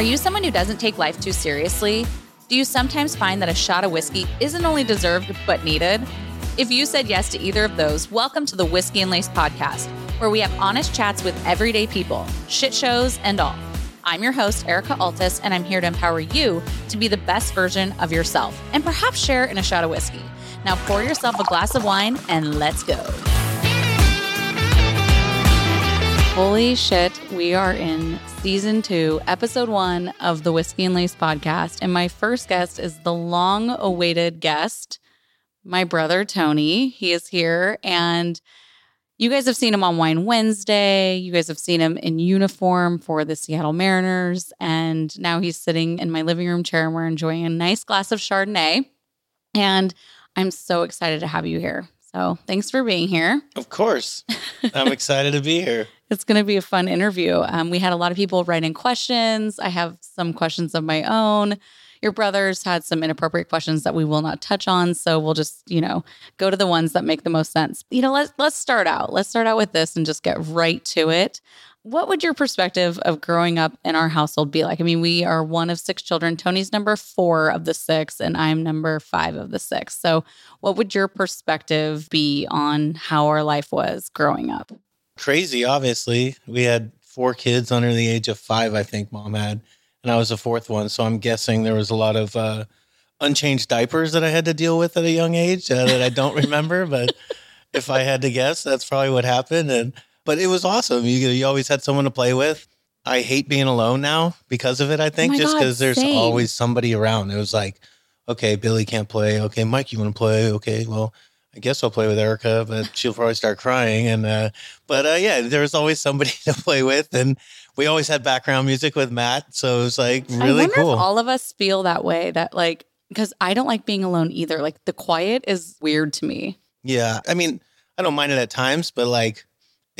Are you someone who doesn't take life too seriously? Do you sometimes find that a shot of whiskey isn't only deserved but needed? If you said yes to either of those, welcome to the Whiskey and Lace podcast, where we have honest chats with everyday people, shit shows, and all. I'm your host, Erika Altus, and I'm here to empower you to be the best version of yourself and perhaps share in a shot of whiskey. Now pour yourself a glass of wine and let's go. Holy shit, we are in season two, episode one of the Whiskey and Lace podcast. And my first guest is the long awaited guest, my brother Tony. He is here and you guys have seen him on Wine Wednesday. You guys have seen him in uniform for the Seattle Mariners. And now he's sitting in my living room chair and we're enjoying a nice glass of Chardonnay. And I'm so excited to have you here. So thanks for being here. Of course. I'm excited to be here. It's going to be a fun interview. Um, we had a lot of people write in questions. I have some questions of my own. Your brothers had some inappropriate questions that we will not touch on, so we'll just you know go to the ones that make the most sense. You know, let's let's start out. Let's start out with this and just get right to it. What would your perspective of growing up in our household be like? I mean, we are one of six children. Tony's number four of the six, and I'm number five of the six. So, what would your perspective be on how our life was growing up? Crazy, obviously. We had four kids under the age of five, I think mom had, and I was the fourth one. So I'm guessing there was a lot of uh, unchanged diapers that I had to deal with at a young age uh, that I don't remember. But if I had to guess, that's probably what happened. And but it was awesome. You you always had someone to play with. I hate being alone now because of it. I think Oh just because there's same. always somebody around. It was like, okay, Billy can't play. Okay, Mike, you want to play? Okay, well, I guess I'll play with Erika, but she'll probably start crying. And uh, but uh, yeah, there was always somebody to play with, and we always had background music with Matt, so it was like I really wonder cool. if all of us feel that way. That like because I don't like being alone either. Like the quiet is weird to me. Yeah. I mean, I don't mind it at times, but like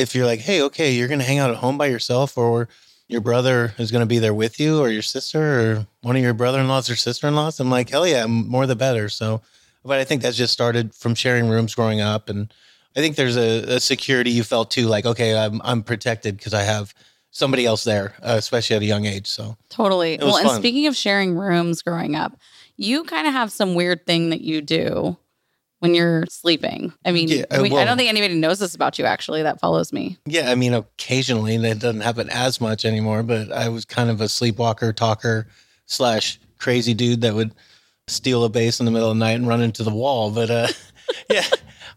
if you're like, hey, okay, you're gonna hang out at home by yourself or your brother is gonna be there with you or your sister or one of your brother in laws or sister in laws, I'm like, hell yeah, more the better. So but I think that's just started from sharing rooms growing up and I think there's a, a security you felt too, like, okay, I'm I'm protected because I have somebody else there, uh, especially at a young age. So Totally. Well, and speaking of sharing rooms growing up, you kind of have some weird thing that you do when you're sleeping. I mean, Yeah, uh, we- I don't think anybody knows this about you actually that follows me. Yeah, I mean, occasionally that doesn't happen as much anymore, but I was kind of a sleepwalker, talker, slash crazy dude that would steal a base in the middle of the night and run into the wall. But uh, yeah,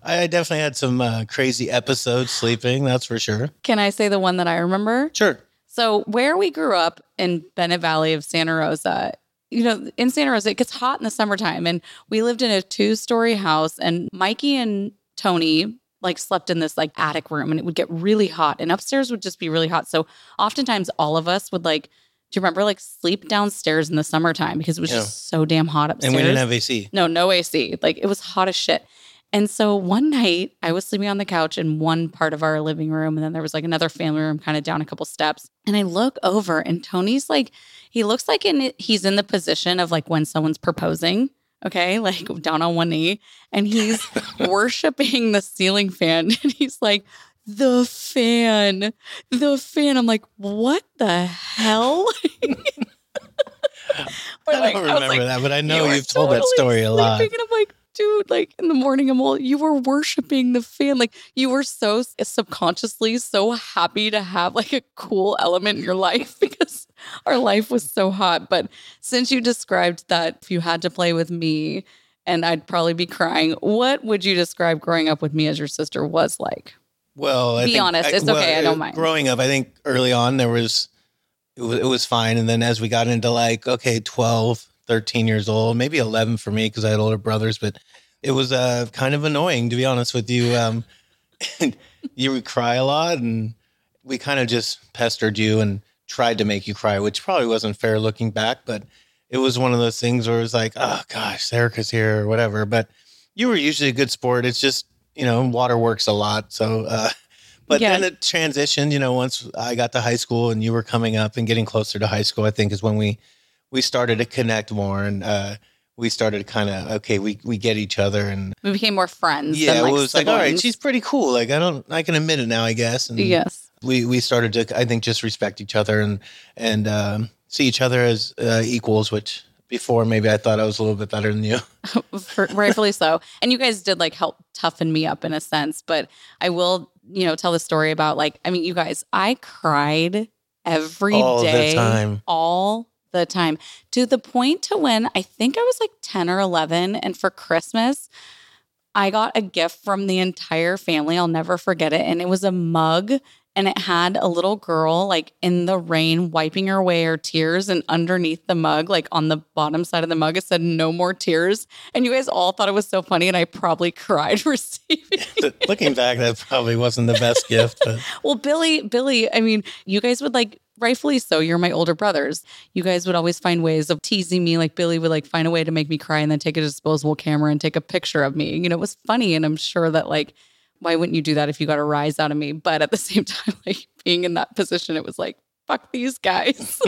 I definitely had some uh, crazy episodes sleeping, that's for sure. Can I say the one that I remember? Sure. So where we grew up in Bennett Valley of Santa Rosa, you know, in Santa Rosa, it gets hot in the summertime. And we lived in a two-story house and Mikey and Tony like slept in this like attic room and it would get really hot. And upstairs would just be really hot. So oftentimes all of us would like, do you remember like sleep downstairs in the summertime because it was Yeah. just so damn hot upstairs? And we didn't have AC. No, no AC. Like it was hot as shit. And so one night I was sleeping on the couch in one part of our living room. And then there was like another family room kind of down a couple steps. And I look over and Tony's like, he looks like in he's in the position of like when someone's proposing. Okay. Like down on one knee. And he's worshiping the ceiling fan. And he's like, the fan, the fan. I'm like, what the hell? I don't was remember like, that, but I know you you've told that story a lot. And I'm like, dude, like in the morning, I'm all, you were worshiping the fan. Like you were so eh, subconsciously so happy to have like a cool element in your life because our life was so hot. But since you described that if you had to play with me and I'd probably be crying, what would you describe growing up with me as your sister was like? Well, I Be honest. It's okay. I don't uh, mind. Growing up, I think early on there was it, was it was fine, and then as we got into like okay, 12, 13 years old, maybe eleven for me because I had older brothers, but it was uh, kind of annoying to be honest with you. Um, you would cry a lot, and we kind of just pestered you and tried to make you cry, which probably wasn't fair looking back, but it was one of those things where it was like, oh gosh, Erika's here or whatever. But you were usually a good sport. It's just you know, water works a lot. So, uh, but Yeah. then it transitioned, you know, once I got to high school and you were coming up and getting closer to high school, I think is when we, we started to connect more and, uh, we started kind of, okay, we, we get each other and We became more friends. yeah, like, it was like, all right, she's pretty cool. Like, I don't, I can admit it now, I guess. And yes. we, we started to, I think, just respect each other and, and, um, see each other as uh, equals, which before maybe I thought I was a little bit better than you. Rightfully so. And you guys did like help toughen me up in a sense, but I will, you know, tell the story about like, I mean, you guys, I cried every All the day, time. all the time, to the point to when I think I was like 10 or 11. And for Christmas, I got a gift from the entire family. I'll never forget it. And it was a mug and it had a little girl like in the rain wiping her away her tears and underneath the mug like on the bottom side of the mug it said no more tears and you guys all thought it was so funny and i probably cried receiving it. Looking back, that probably wasn't the best gift, but well billy billy i mean you guys would like rightfully so you're my older brothers you guys would always find ways of teasing me like billy would like find a way to make me cry and then take a disposable camera and take a picture of me you know it was funny and i'm sure that like why wouldn't you do that if you got a rise out of me? But at the same time, like being in that position, it was like, fuck these guys.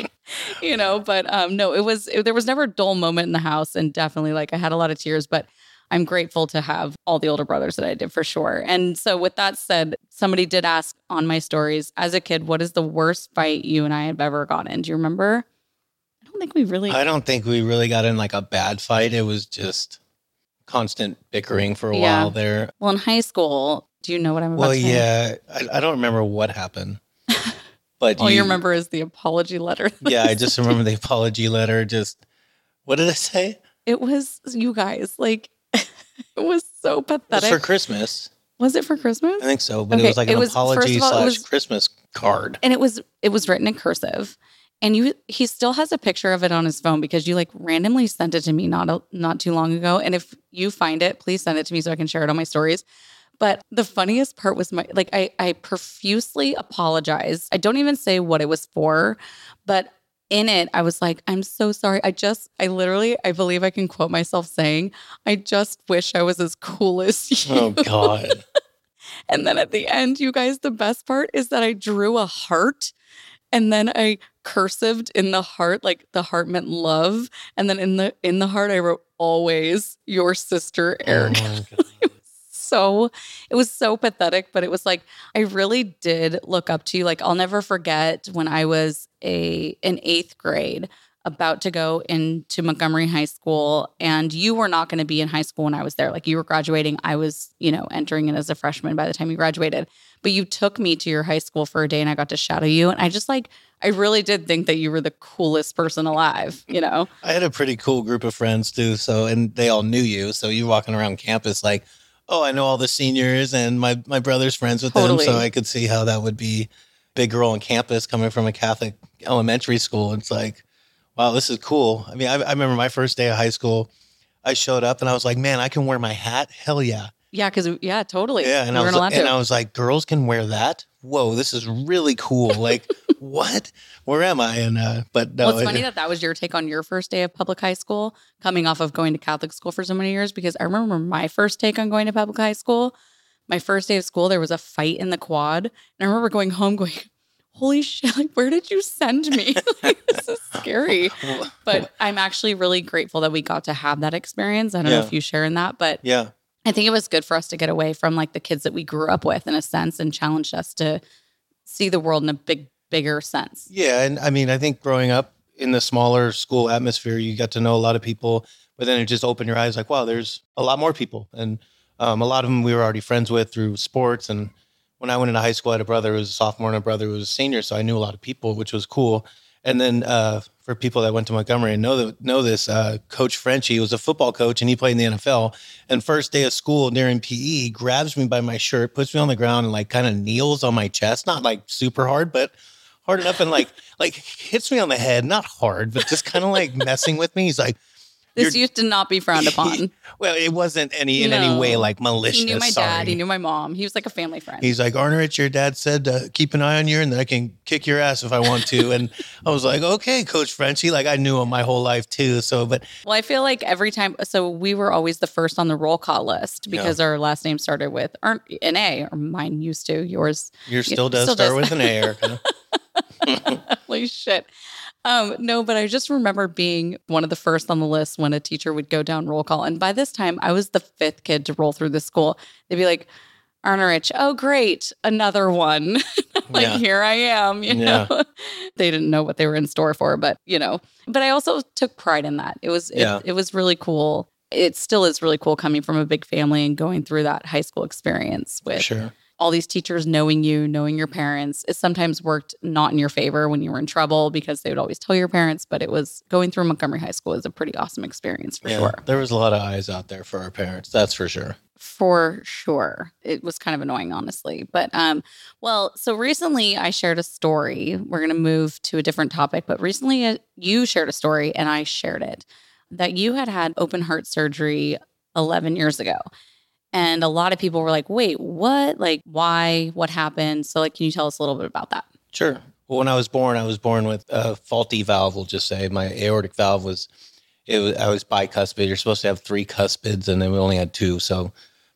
you know, but um no, it was it, there was never a dull moment in the house and definitely like I had a lot of tears, but I'm grateful to have all the older brothers that I did for sure. And so with that said, somebody did ask on my stories as a kid, what is the worst fight you and I have ever gotten in? Do you remember? I don't think we really I don't think we really got in like a bad fight. It was just constant bickering for a Yeah. while there. well in high school. Do you know what I'm about Well, yeah, I, I don't remember what happened, but All you remember is the apology letter. Yeah, I just remember the apology letter. Just what did it say? It was you guys like it was so It was pathetic. for Christmas. was it for Christmas? I think so, but Okay, it was like it an was- apology all, slash was- Christmas card. And it was it was written in cursive. And you he still has a picture of it on his phone because you like randomly sent it to me not a, not too long ago. And if you find it, please send it to me so I can share it on my stories. But the funniest part was my like I I profusely apologized. I don't even say what it was for, but in it I was like, I'm so sorry. I just I literally I believe I can quote myself saying, I just wish I was as cool as you. Oh God. And then at the end, you guys, the best part is that I drew a heart and then I cursived in the heart, like the heart meant love. And then in the in the heart, I wrote always your sister Oh Eric. my God. So it was so pathetic, but it was like I really did look up to you. Like I'll never forget when I was a in eighth grade about to go into Montgomery High School and you were not going to be in high school when I was there. Like you were graduating. I was, you know, entering in as a freshman by the time you graduated. But you took me to your high school for a day and I got to shadow you. And I just like, I really did think that you were the coolest person alive, you know? I had a pretty cool group of friends too. So, and they all knew you. So you walking around campus like, oh, I know all the seniors and my my brother's friends with Totally. them. So I could see how that would be big girl on campus coming from a Catholic elementary school. It's like, wow, this is cool. I mean, I, I remember my first day of high school. I showed up and I was like, man, I can wear my hat. Hell yeah. Yeah, because yeah, totally. Yeah. And, I was, and to. I was like, girls can wear that. Whoa, this is really cool. Like, what? Where am I? And, uh, but no, well, it's it- funny that that was your take on your first day of public high school, coming off of going to Catholic school for so many years. Because I remember my first take on going to public high school. My first day of school, there was a fight in the quad, and I remember going home, going, "Holy shit! Like, where did you send me? like, this is scary." But I'm actually really grateful that we got to have that experience. I don't know if you share in that, but yeah. I think it was good for us to get away from like the kids that we grew up with in a sense and challenged us to see the world in a big, bigger sense. Yeah, and I mean, I think growing up in the smaller school atmosphere, you got to know a lot of people, but then it just opened your eyes like, wow, there's a lot more people, and um, a lot of them we were already friends with through sports. And when I went into high school, I had a brother who was a sophomore and a brother who was a senior, so I knew a lot of people, which was cool. And then uh, for people that went to Montgomery and know that know this, uh, Coach Frenchie was a football coach and he played in the NFL. And first day of school during PE, he grabs me by my shirt, puts me on the ground, and like kind of kneels on my chest, not like super hard, but hard enough, and like like hits me on the head, not hard, but just kind of like messing with me. He's like, This used to not be frowned upon. well, it wasn't any in any way like malicious. he knew my sorry. dad. He knew my mom. He was like a family friend. He's like, Arnerich, your dad said uh, keep an eye on you and that I can kick your ass if I want to. And I was like, okay, Coach Frenchie. Like I knew him my whole life too. So, but well, I feel like every time, so we were always the first on the roll call list because our last name started with an A, or mine used to. Yours, yours still does still start does. with an A, Erika. holy shit. Um, no, but I just remember being one of the first on the list when a teacher would go down roll call. And by this time, I was the fifth kid to roll through the school. They'd be like, Arnerich, oh, great, another one. like, Yeah. here I am, you Yeah. know? they didn't know what they were in store for, but you know, but I also took pride in that. It was, it, Yeah. it was really cool. It still is really cool coming from a big family and going through that high school experience with Sure. All these teachers knowing you, knowing your parents. It sometimes worked not in your favor when you were in trouble because they would always tell your parents, but it was going through Montgomery High School is a pretty awesome experience for Yeah. sure. There was a lot of eyes out there for our parents. That's for sure. For sure. It was kind of annoying, honestly. But um, well, so recently I shared a story. We're gonna move to a different topic, but recently uh, you shared a story and I shared it that you had had open heart surgery 11 years ago. And a lot of people were like, wait, what? Like, why? What happened? So, like, can you tell us a little bit about that? Sure. Well, when I was born, I was born with a faulty valve. We'll just say my aortic valve was, it was I was bicuspid. You're supposed to have three cuspids, and then we only had two. So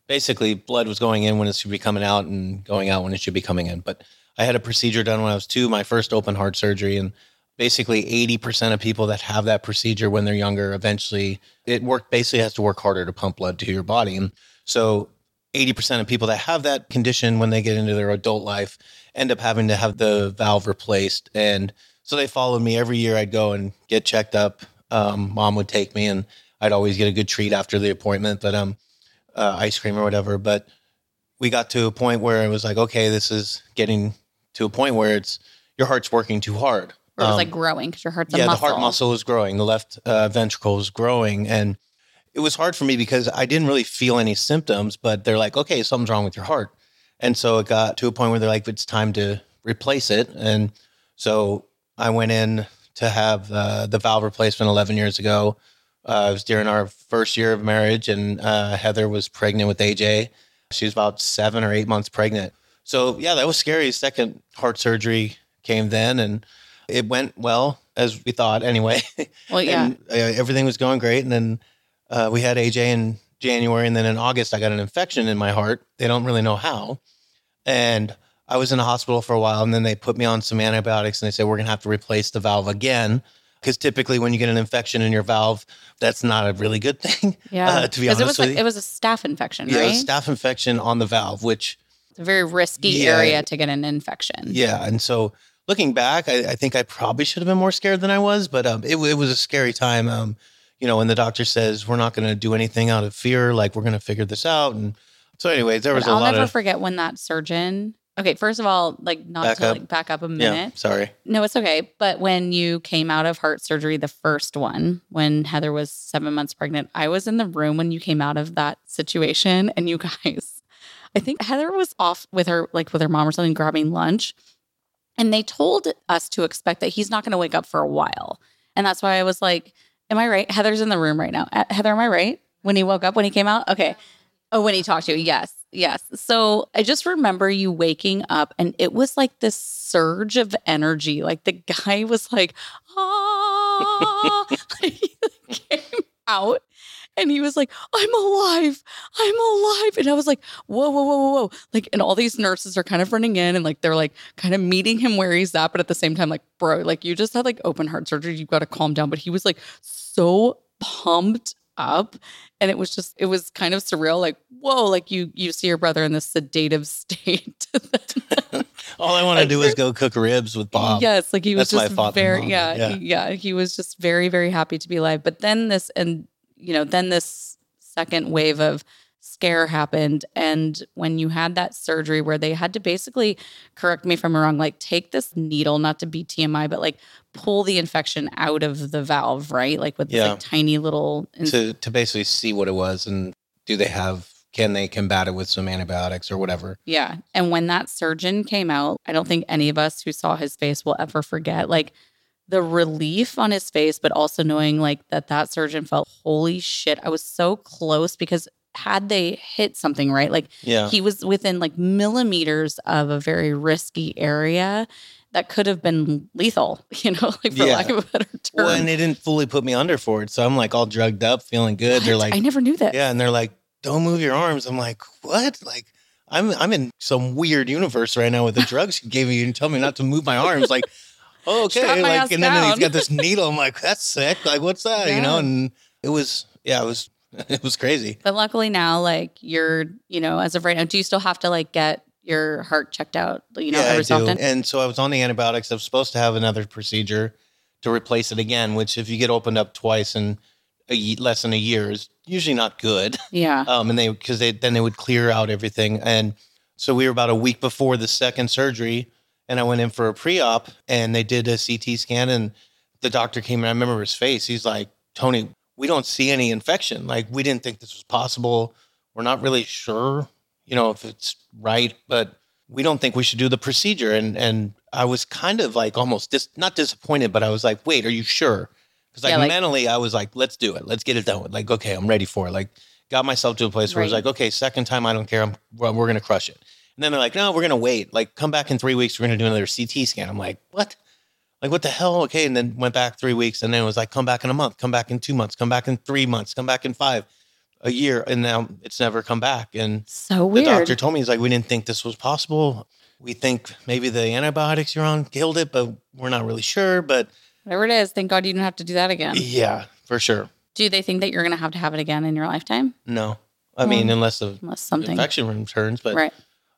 basically, blood was going in when it should be coming out, and going out when it should be coming in. But I had a procedure done when I was two, my first open heart surgery, and basically 80% of people that have that procedure when they're younger eventually it work basically has to work harder to pump blood to your body and so 80% of people that have that condition when they get into their adult life end up having to have the valve replaced. And so they followed me. Every year i'd go and get checked up. Um, mom would take me and i'd always get a good treat after the appointment but um uh, ice cream or whatever. But we got to a point where it was like okay this is getting to a point where it's your heart's working too hard. Or it was Um, like growing because your heart's a yeah, the heart muscle. was growing. The left uh, ventricle is growing, and it was hard for me because I didn't really feel any symptoms. But they're like, "Okay, something's wrong with your heart," and so it got to a point where they're like, "It's time to replace it." And so I went in to have uh, the valve replacement 11 years ago. Uh, it was during our first year of marriage, and uh, Heather was pregnant with AJ. She was about seven or eight months pregnant. So yeah, that was scary. Second heart surgery came then, and it went well as we thought anyway. Well, yeah. and uh, everything was going great. And then uh, we had AJ in January, and then in August I got an infection in my heart. They don't really know how, and I was in the hospital for a while, and then they put me on some antibiotics, and they said we're gonna have to replace the valve again. Because typically, when you get an infection in your valve, that's not a really good thing. yeah. uh, to be honest it was with like, you. it was a staph infection, Yeah, right? staph infection on the valve, which it's a very risky Yeah. area to get an infection. Yeah, and so looking back, I, I think I probably should have been more scared than I was, but um, it, it was a scary time. Um, you know, when the doctor says we're not going to do anything out of fear, like we're going to figure this out, and so, anyways, there was I'll never of forget when that surgeon. Okay, first of all, like not Back to up. like back up a yeah. minute. Sorry, No, it's okay. But when you came out of heart surgery, the first one, when Heather was seven months pregnant, I was in the room when you came out of that situation. And you guys, I think Heather was off with her, like with her mom or something, grabbing lunch. And they told us to expect that he's not going to wake up for a while. And that's why I was like, Am I right? Heather's in the room right now. Uh, Heather, am I right? When he woke up, when he came out? Okay. Oh, when he talked to you. Yes. Yes. So I just remember you waking up and it was like this surge of energy. Like the guy was like, ah, like, came out and he was like, I'm alive. I'm alive. And I was like, whoa, whoa, whoa, whoa, whoa. Like, and all these nurses are kind of running in and like they're like kind of meeting him where he's at. But at the same time, like, bro, like you just had like open heart surgery. you've got to calm down. But he was like so pumped up and it was just it was kind of surreal like whoa like you you see your brother in this sedative state all I want to do is go cook ribs with Bob. yes like he was That's just very yeah, Yeah. yeah he was just very very happy to be alive but then this and you know then this second wave of scare happened and when you had that surgery where they had to basically correct me if i'm wrong like take this needle not to be tmi but like pull the infection out of the valve right like with this like tiny little to to basically see what it was and do they have can they combat it with some antibiotics or whatever. Yeah. And when that surgeon came out, I don't think any of us who saw his face will ever forget like the relief on his face, but also knowing like that that surgeon felt, holy shit, I was so close because had they hit something right, like Yeah, he was within like millimeters of a very risky area that could have been lethal, you know, like for Yeah. lack of a better term. well, and they didn't fully put me under for it, so I'm like all drugged up, feeling good. They're like, I never knew that. Yeah, and they're like, "Don't move your arms." I'm like, "What?" Like, I'm I'm in some weird universe right now with the drugs you gave me. You tell me not to move my arms. Like, oh, okay. Strap like, and then he's got this needle. I'm like, that's sick. Like, what's that? You know? And it was, yeah, it was, it was crazy. But luckily now, like you're, you know, as of right now, do you still have to like get your heart checked out, you know, yeah, every so often? And so I was on the antibiotics. I was supposed to have another procedure to replace it again, which if you get opened up twice in a, less than a year is usually not good. Yeah. Um, and they because they then they would clear out everything. And so we were about a week before the second surgery, and I went in for a pre-op, and they did a CT scan, and the doctor came in. I remember his face. He's like, Tony, we don't see any infection. Like we didn't think this was possible. We're not really sure, you know, if it's right, but we don't think we should do the procedure. And and I was kind of like almost dis- not disappointed, but I was like, wait, are you sure? Because like, Yeah, like- mentally, I was like, let's do it. Let's get it done with. Like, okay, I'm ready for it. Like, got myself to a place where I was like, okay, second time, I don't care. I'm, we're, we're gonna crush it. And then they're like, no, we're gonna wait. Like, come back in three weeks. We're gonna do another CT scan. I'm like, what? Like, what the hell? Okay. And then went back three weeks, and then it was like, come back in a month, come back in two months, come back in three months, come back in five, a year, and now it's never come back. And so weird. the doctor told me he's like, we didn't think this was possible. We think maybe the antibiotics you're on killed it, but we're not really sure. But Whatever it is, thank God you didn't have to do that again. yeah, for sure. Do they think that you're going to have to have it again in your lifetime? No, I mean, unless the Unless something. infection returns, but Right.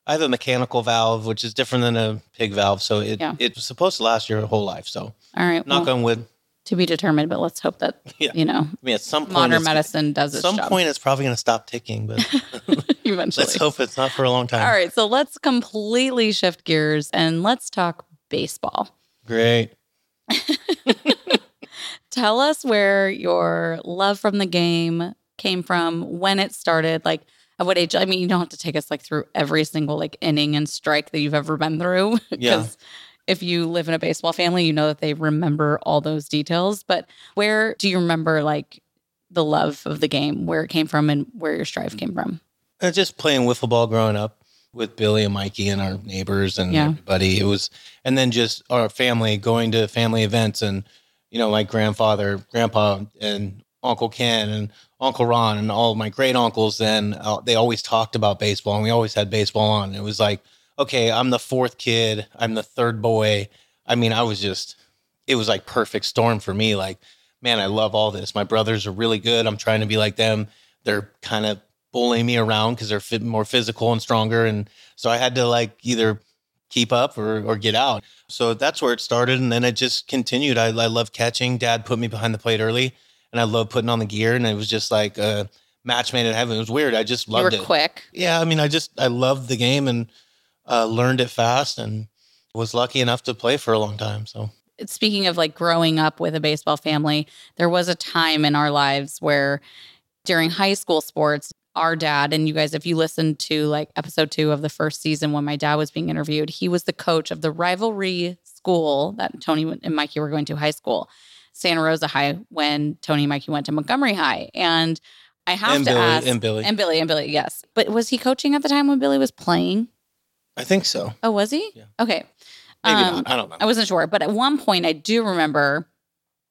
I have a mechanical valve, which is different than a pig valve. So it, Yeah. it's supposed to last your whole life. So All right. knock well, on wood. to be determined, but let's hope that, Yeah. you know, I mean, at some point, modern medicine does At some job point, it's probably going to stop ticking, but eventually. let's hope it's not for a long time. All right. So let's completely shift gears and let's talk baseball. Great. Tell us where your love from the game came from, when it started, like at what age. I mean, you don't have to take us like through every single like inning and strike that you've ever been through. Yeah. if you live in a baseball family, you know that they remember all those details. But where do you remember like the love of the game, where it came from and where your strive came from? Uh, just playing wiffle ball growing up with Billy and Mikey and our neighbors and Yeah. everybody. It was, and then just our family going to family events and, you know, my grandfather, grandpa, and Uncle Ken and Uncle Ron and all my great uncles. Then uh, they always talked about baseball and we always had baseball on. It was like, okay, I'm the fourth kid, I'm the third boy. I mean, I was just, it was like perfect storm for me. Like, man, I love all this. My brothers are really good. I'm trying to be like them. They're kind of bullying me around because they're more physical and stronger. And so I had to like either keep up or, or get out. So that's where it started. And then it just continued. I, I love catching. Dad put me behind the plate early and I love putting on the gear. And it was just like a match made in heaven. It was weird. I just loved it. You were loved it. quick. Yeah. I mean, I just, I loved the game and uh, learned it fast and was lucky enough to play for a long time. So speaking of like growing up with a baseball family, there was a time in our lives where during high school sports, our dad, and you guys, if you listen to like episode two of the first season when my dad was being interviewed, he was the coach of the rivalry school that Tony and Mikey were going to high school, Santa Rosa High, when Tony and Mikey went to Montgomery High. And I have and to Billy ask, and Billy. and Billy, and Billy, yes. But was he coaching at the time when Billy was playing? I think so. Oh, was he? Yeah. Okay. Maybe Um, not. I don't know. I wasn't sure, but at one point I do remember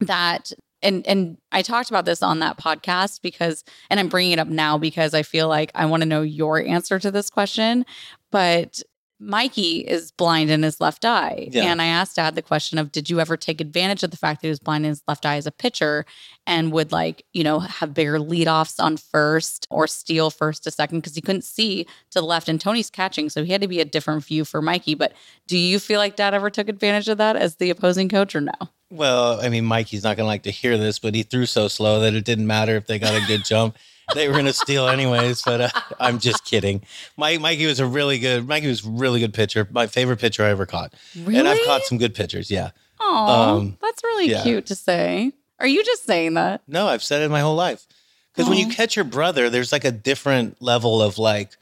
that and and I talked about this on that podcast because and I'm bringing it up now because I feel like I want to know your answer to this question, but Mikey is blind in his left eye. Yeah. And I asked dad the question of did you ever take advantage of the fact that he was blind in his left eye as a pitcher and would like, you know, have bigger leadoffs on first or steal first to second because he couldn't see to the left and Tony's catching. So he had to be a different view for Mikey. But do you feel like dad ever took advantage of that as the opposing coach or no? Well, I mean, Mikey's not going to like to hear this, but he threw so slow that it didn't matter if they got a good jump. They were going to steal anyways, but uh, I'm just kidding. Mike, Mikey was a really good. Mikey was a really good pitcher. My favorite pitcher I ever caught, Really? and I've caught some good pitchers. Yeah, Aw, um, that's really yeah. cute to say. Are you just saying that? no, I've said it my whole life. Because when you catch your brother, there's like a different level of like,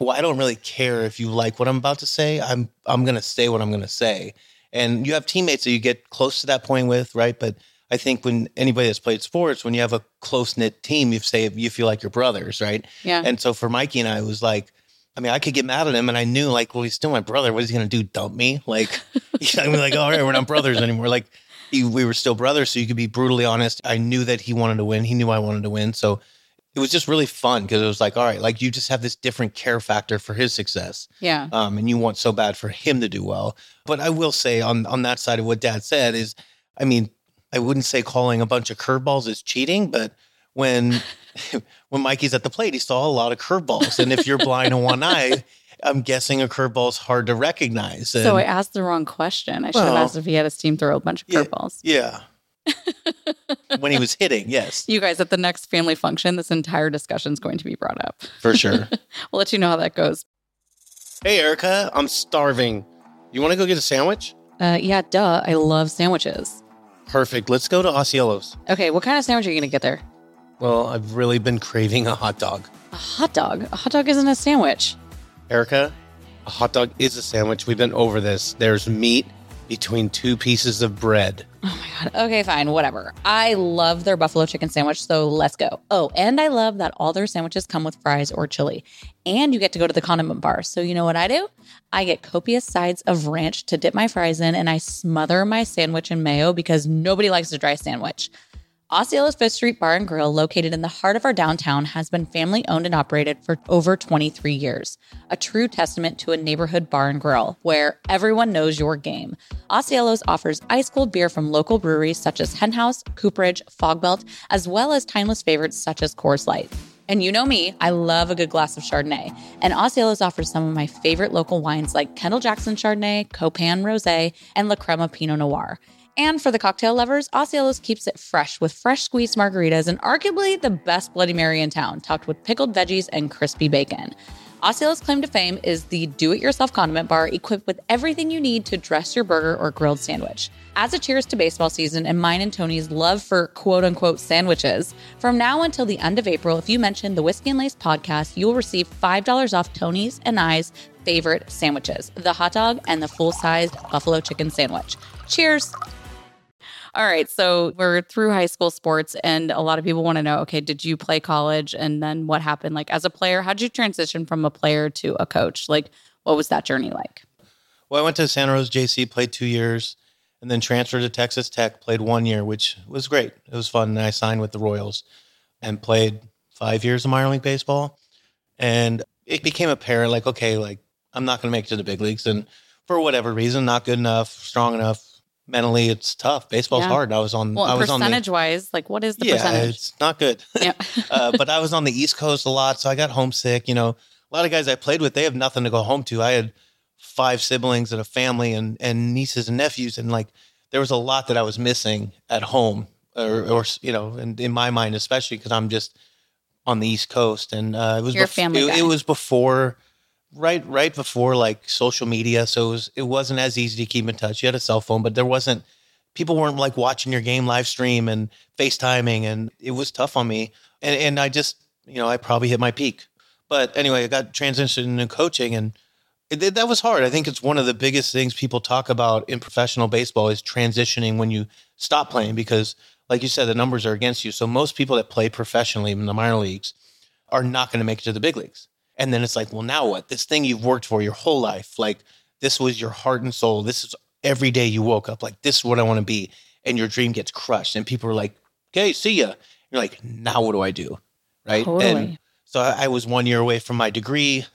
well, I don't really care if you like what I'm about to say. I'm I'm going to say what I'm going to say. And you have teammates that you get close to that point with, right? But I think when anybody that's played sports, when you have a close knit team, you say you feel like your brothers, right? Yeah. And so for Mikey and I, it was like, I mean, I could get mad at him, and I knew like, well, he's still my brother. What is he gonna do? Dump me? Like, I mean, like, all right, we're not brothers anymore. Like, he, we were still brothers, so you could be brutally honest. I knew that he wanted to win. He knew I wanted to win. So it was just really fun because it was like, all right, like you just have this different care factor for his success yeah. um, and you want so bad for him to do well. But I will say on on that side of what Dad said is, I mean, I wouldn't say calling a bunch of curveballs is cheating, but when when Mikey's at the plate, he saw a lot of curveballs, and if you're blind in one eye I'm guessing a curveball is hard to recognize. So I asked the wrong question. I should have asked if he had his team throw a bunch of Yeah. curveballs. yeah. when he was hitting, yes, You guys, at the next family function, this entire discussion is going to be brought up. for sure. We'll let you know how that goes. hey, Erika, I'm starving. You want to go get a sandwich? Uh, yeah, duh. I love sandwiches. Perfect. Let's go to Ausiello's. Okay, what kind of sandwich are you going to get there? Well, I've really been craving a hot dog. A hot dog. A hot dog isn't a sandwich. Erika, a hot dog is a sandwich. We've been over this. There's meat between two pieces of bread. Oh my God. Okay, fine. Whatever. I love their buffalo chicken sandwich, so let's go. Oh, and I love that all their sandwiches come with fries or chili. And you get to go to the condiment bar. So you know what I do? I get copious sides of ranch to dip my fries in, and I smother my sandwich in mayo because nobody likes a dry sandwich. Ausiello's Fifth Street Bar and Grill, located in the heart of our downtown, has been family owned and operated for over 23 years. A true testament to a neighborhood bar and grill where everyone knows your game. Ausiello's offers ice cold beer from local breweries such as Henhouse, Cooperage, Fogbelt, as well as timeless favorites such as Coors Light. And you know me, I love a good glass of Chardonnay. And Ausiello's offers some of my favorite local wines like Kendall Jackson Chardonnay, Copain Rosé, and La Crema Pinot Noir. And for the cocktail lovers, Ausiello's keeps it fresh with fresh squeezed margaritas and arguably the best Bloody Mary in town, topped with pickled veggies and crispy bacon. Ausiello's claim to fame is the do it yourself condiment bar equipped with everything you need to dress your burger or grilled sandwich. As a cheers to baseball season and mine and Tony's love for quote unquote sandwiches, from now until the end of April, if you mention the Whiskey and Lace podcast, you will receive $5 off Tony's and I's favorite sandwiches the hot dog and the full sized buffalo chicken sandwich. Cheers! All right, so we're through high school sports, and a lot of people want to know okay, did you play college? And then what happened? Like, as a player, how did you transition from a player to a coach? Like, what was that journey like? Well, I went to Santa Rosa JC, played two years, and then transferred to Texas Tech, played one year, which was great. It was fun. And I signed with the Royals and played five years of minor league baseball. And it became apparent like, okay, like I'm not going to make it to the big leagues. And for whatever reason, not good enough, strong enough. Mentally, it's tough. Baseball's Yeah. hard. I was on, I Well, was on the, percentage wise, like, what is the percentage? yeah, percentage? it's not good. Yeah. uh, but I was on the East Coast a lot, so I got homesick. You know, a lot of guys I played with, they have nothing to go home to. I had five siblings and a family and and nieces and nephews, and like there was a lot that I was missing at home, or or you know, and in my mind, especially because I'm just on the East Coast, and uh, it was bef- family it, it was before. Right, right before like social media, so it was it wasn't as easy to keep in touch. You had a cell phone, but there wasn't people weren't like watching your game live stream and FaceTiming and it was tough on me. And and I just, you know, I probably hit my peak. But anyway, I got transitioned into coaching and it, that was hard. I think it's one of the biggest things people talk about in professional baseball is transitioning when you stop playing because like you said the numbers are against you. So most people that play professionally in the minor leagues are not going to make it to the big leagues. And then it's like, well, now what? This thing you've worked for your whole life, like this was your heart and soul. This is every day you woke up like this is what I want to be, and your dream gets crushed, and people are like, "Okay, see ya." You're like, now what do I do? Right? Totally. And so I, I was one year away from my degree,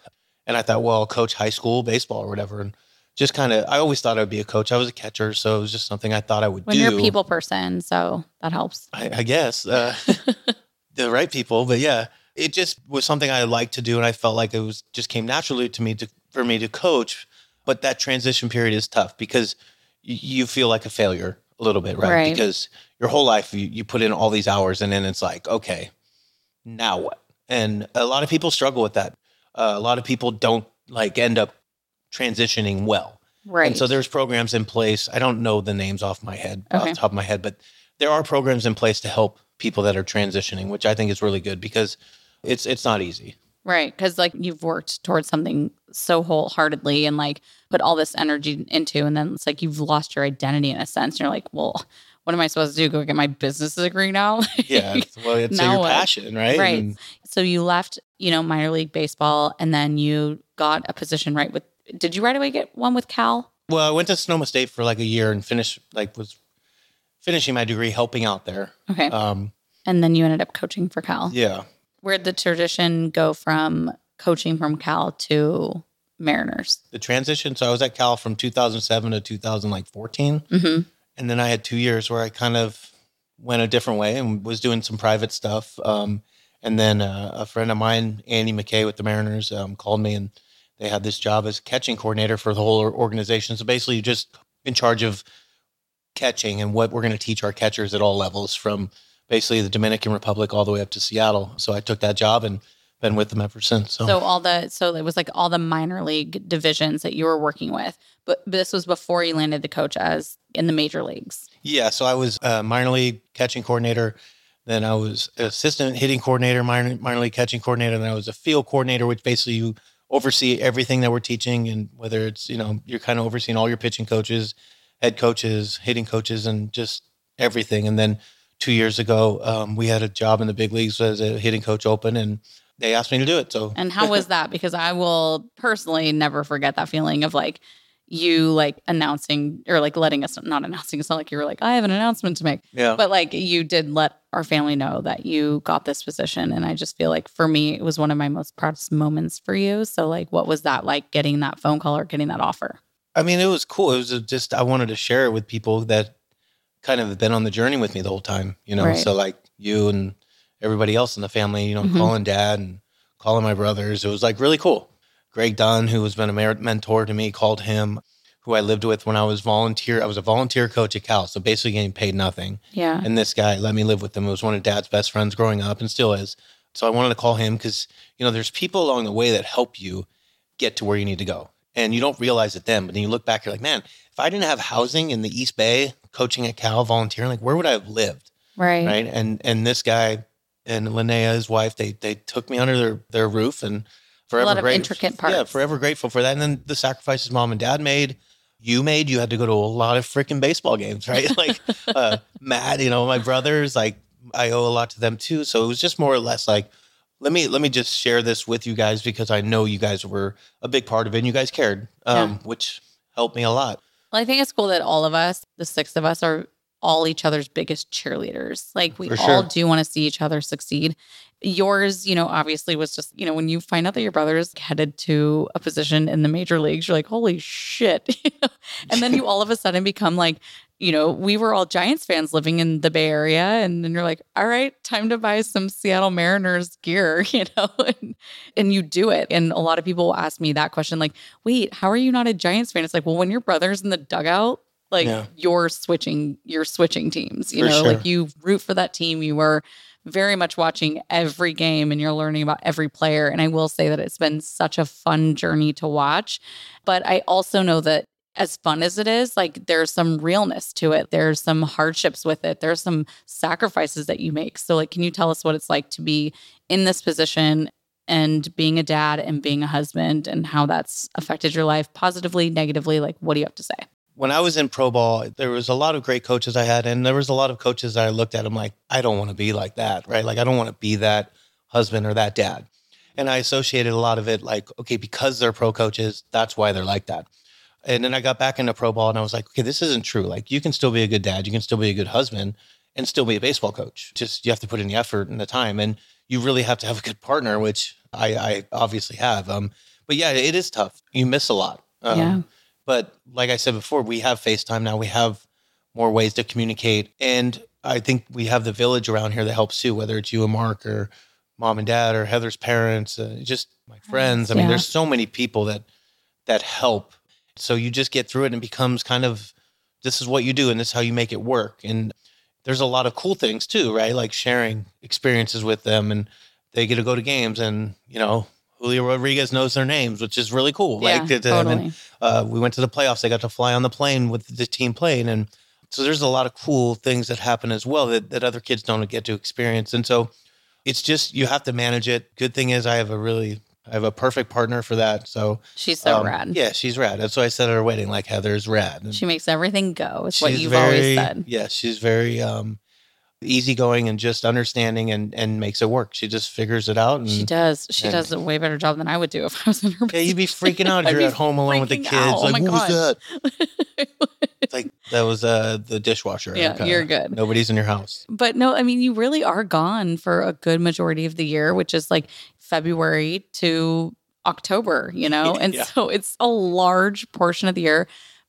and I thought, well, I'll coach high school baseball or whatever, and just kind of. I always thought I'd be a coach. I was a catcher, so it was just something I thought I would when do. you're a people person, so that helps. I, I guess uh, the right people, but yeah, it just was something I liked to do, and I felt like it was just came naturally to me to for me to coach. But that transition period is tough because you feel like a failure a little bit, right? Right. Because your whole life you, you put in all these hours, and then it's like, okay, now what? And a lot of people struggle with that. Uh, a lot of people don't like end up transitioning well. Right. And so there's programs in place. I don't know the names off my head, off the top of my head, but there are programs in place to help people that are transitioning, which I think is really good because it's it's not easy. Right. Cause like you've worked towards something so wholeheartedly and like put all this energy into, and then it's like you've lost your identity in a sense. And you're like, well, what am I supposed to do? Go get my business degree now? Yeah, well, it's Now your passion, right? Right. And so you left, you know, minor league baseball and then you got a position right with, did you right away get one with Cal? well, I went to Sonoma State for like a year and finished like was finishing my degree, helping out there. Okay. Um, and then you ended up coaching for Cal. yeah, Where'd the tradition go from coaching from Cal to Mariners? the transition. So I was at Cal from 2007 to 2014. Mm-hmm. and then I had two years where I kind of went a different way and was doing some private stuff. Um, and then uh, a friend of mine, Andy McKay with the Mariners, um, called me and they had this job as catching coordinator for the whole organization. So basically, you're just in charge of catching and what we're going to teach our catchers at all levels from basically the Dominican Republic all the way up to Seattle. So I took that job and been with them ever since. So, So all the so it was like all the minor league divisions that you were working with, but, but this was before you landed the coach as in the major leagues. yeah, so I was a minor league catching coordinator. Then I was assistant hitting coordinator, minor, minor league catching coordinator. Then I was a field coordinator, which basically you oversee everything that we're teaching. And whether it's, you know, you're kind of overseeing all your pitching coaches, head coaches, hitting coaches, and just everything. And then two years ago, um, we had a job in the big leagues as a hitting coach open, and they asked me to do it. So And how was that? Because I will personally never forget that feeling of like you like announcing or like letting us not announcing. It's not like you were like, I have an announcement to make. yeah, But like you did let our family know that you got this position. And I just feel like for me, it was one of my most proudest moments for you. So like what was that like getting that phone call or getting that offer? I mean, it was cool. It was just I wanted to share it with people that kind of been on the journey with me the whole time. You know, Right. so like you and everybody else in the family. You know, Mhm. calling dad and calling my brothers. It was like really cool. Greg Dunn, who has been a mentor to me, called him. Who I lived with when I was volunteer. I was a volunteer coach at Cal, so basically getting paid nothing. Yeah. And this guy let me live with him. It was one of dad's best friends growing up and still is. So I wanted to call him because, you know, there's people along the way that help you get to where you need to go. And you don't realize it then, but then you look back, you're like, man, if I didn't have housing in the East Bay, coaching at Cal, volunteering, like where would I have lived? Right. Right. And and this guy and Linnea, his wife, they they took me under their their roof and forever lot of grate- intricate Yeah, forever grateful for that. And then the sacrifices mom and dad made, you made, you had to go to a lot of freaking baseball games, right? Like uh Matt, you know, my brothers, like I owe a lot to them too. So it was just more or less like, let me let me just share this with you guys because I know you guys were a big part of it and you guys cared, um, which helped me a lot. Well, I think it's cool that all of us, the six of us, are all each other's biggest cheerleaders. Like we For all do want to see each other succeed. Yours, you know, obviously was just, you know, when you find out that your brother is headed to a position in the major leagues, you're like, holy shit. And then you all of a sudden become like, you know, we were all Giants fans living in the Bay Area. And then you're like, all right, time to buy some Seattle Mariners gear, you know, and, and you do it. And a lot of people will ask me that question, like, wait, how are you not a Giants fan? It's like, well, when your brother's in the dugout, like Yeah. you're switching, you're switching teams, you For know, sure. like you root for that team. You were very much watching every game and you're learning about every player. And I will say that it's been such a fun journey to watch. But I also know that as fun as it is, like there's some realness to it. There's some hardships with it. There's some sacrifices that you make. So, like, can you tell us what it's like to be in this position and being a dad and being a husband and how that's affected your life positively, negatively? Like, what do you have to say? when I was in pro ball, there was a lot of great coaches I had, and there was a lot of coaches that I looked at. I'm like, I don't want to be like that, right? Like, I don't want to be that husband or that dad. And I associated a lot of it like, okay, because they're pro coaches, that's why they're like that. And then I got back into pro ball, and I was like, okay, this isn't true. Like, you can still be a good dad, you can still be a good husband, and still be a baseball coach. Just you have to put in the effort and the time, and you really have to have a good partner, which I, I obviously have. Um, but yeah, it is tough. You miss a lot. Um, Yeah. but like I said before, we have FaceTime now. We have more ways to communicate. And I think we have the village around here that helps too, whether it's you and Mark or mom and dad or Heather's parents, uh, just my friends. I mean, Yeah. there's so many people that that help. So you just get through it and it becomes kind of this is what you do and this is how you make it work. And there's a lot of cool things too, right? Like sharing experiences with them and they get to go to games and, you know, Julio Rodriguez knows their names, which is really cool. Yeah, like to them. And totally. uh, we went to the playoffs. They got to fly on the plane with the team plane. and so there's a lot of cool things that happen as well that, that other kids don't get to experience. And so it's just you have to manage it. Good thing is I have a really I have a perfect partner for that. So She's so um, rad. Yeah, she's rad. That's why I said at our wedding, like Heather's rad. And She makes everything go. It's what you've always said. Yeah, she's very um, easygoing and just understanding and and makes it work. She just figures it out. And She does. She and- does a way better job than I would do if I was in her yeah, you'd be freaking out if you're at home alone with the kids. out. Oh Like, my what was that? Like that was uh the dishwasher. Yeah, Erika. you're good. Nobody's in your house. But no, I mean, you really are gone for a good majority of the year, which is like February to October, you know? And Yeah. so it's a large portion of the year.